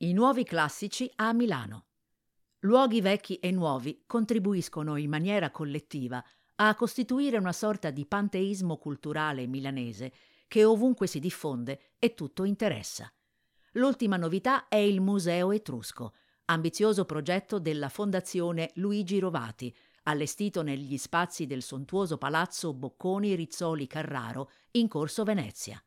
I nuovi classici a Milano. Luoghi vecchi e nuovi contribuiscono in maniera collettiva a costituire una sorta di panteismo culturale milanese che ovunque si diffonde e tutto interessa. L'ultima novità è il Museo Etrusco, ambizioso progetto della Fondazione Luigi Rovati, allestito negli spazi del sontuoso palazzo Bocconi Rizzoli Carraro in Corso Venezia.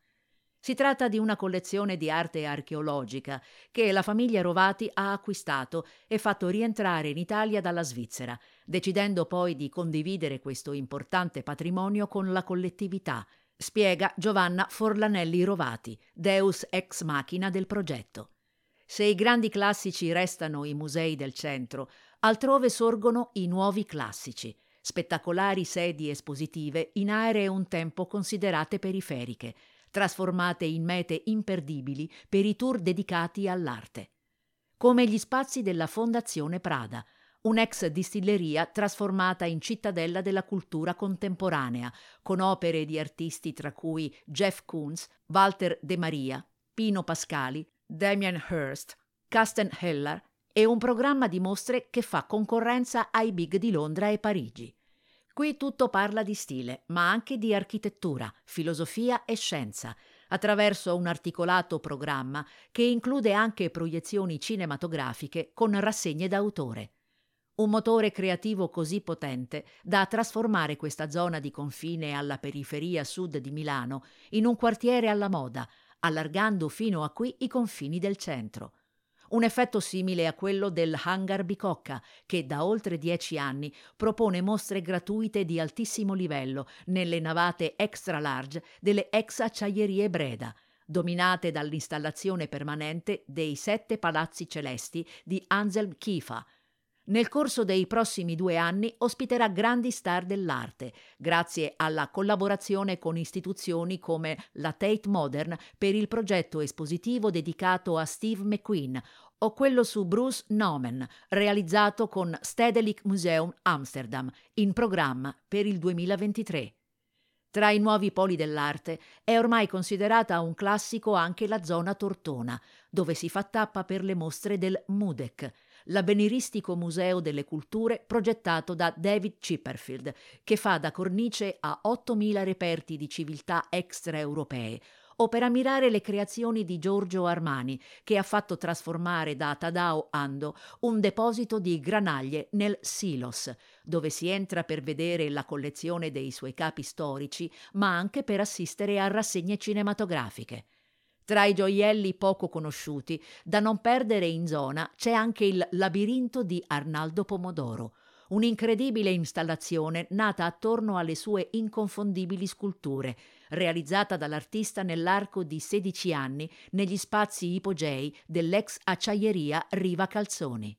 Si tratta di una collezione di arte archeologica che la famiglia Rovati ha acquistato e fatto rientrare in Italia dalla Svizzera, decidendo poi di condividere questo importante patrimonio con la collettività, spiega Giovanna Forlanelli Rovati, deus ex machina del progetto. Se i grandi classici restano i musei del centro, altrove sorgono i nuovi classici, spettacolari sedi espositive in aree un tempo considerate periferiche, trasformate in mete imperdibili per i tour dedicati all'arte. Come gli spazi della Fondazione Prada, un'ex distilleria trasformata in cittadella della cultura contemporanea, con opere di artisti tra cui Jeff Koons, Walter De Maria, Pino Pascali, Damien Hirst, Casten Heller e un programma di mostre che fa concorrenza ai big di Londra e Parigi. Qui tutto parla di stile, ma anche di architettura, filosofia e scienza, attraverso un articolato programma che include anche proiezioni cinematografiche con rassegne d'autore. Un motore creativo così potente da trasformare questa zona di confine alla periferia sud di Milano in un quartiere alla moda, allargando fino a qui i confini del centro un effetto simile a quello del Hangar Bicocca, che da oltre dieci anni propone mostre gratuite di altissimo livello nelle navate extra large delle ex acciaierie Breda, dominate dall'installazione permanente dei sette palazzi celesti di Anselm Kiefer, nel corso dei prossimi due anni ospiterà grandi star dell'arte, grazie alla collaborazione con istituzioni come la Tate Modern per il progetto espositivo dedicato a Steve McQueen o quello su Bruce Nauman, realizzato con Stedelijk Museum Amsterdam, in programma per il 2023. Tra i nuovi poli dell'arte è ormai considerata un classico anche la zona Tortona, dove si fa tappa per le mostre del MUDEC, l'Avveniristico Museo delle Culture progettato da David Chipperfield, che fa da cornice a 8.000 reperti di civiltà extraeuropee, o per ammirare le creazioni di Giorgio Armani, che ha fatto trasformare da Tadao Ando un deposito di granaglie nel Silos, dove si entra per vedere la collezione dei suoi capi storici, ma anche per assistere a rassegne cinematografiche. Tra i gioielli poco conosciuti, da non perdere in zona, c'è anche il Labirinto di Arnaldo Pomodoro, un'incredibile installazione nata attorno alle sue inconfondibili sculture, realizzata dall'artista nell'arco di 16 anni negli spazi ipogei dell'ex acciaieria Riva Calzoni.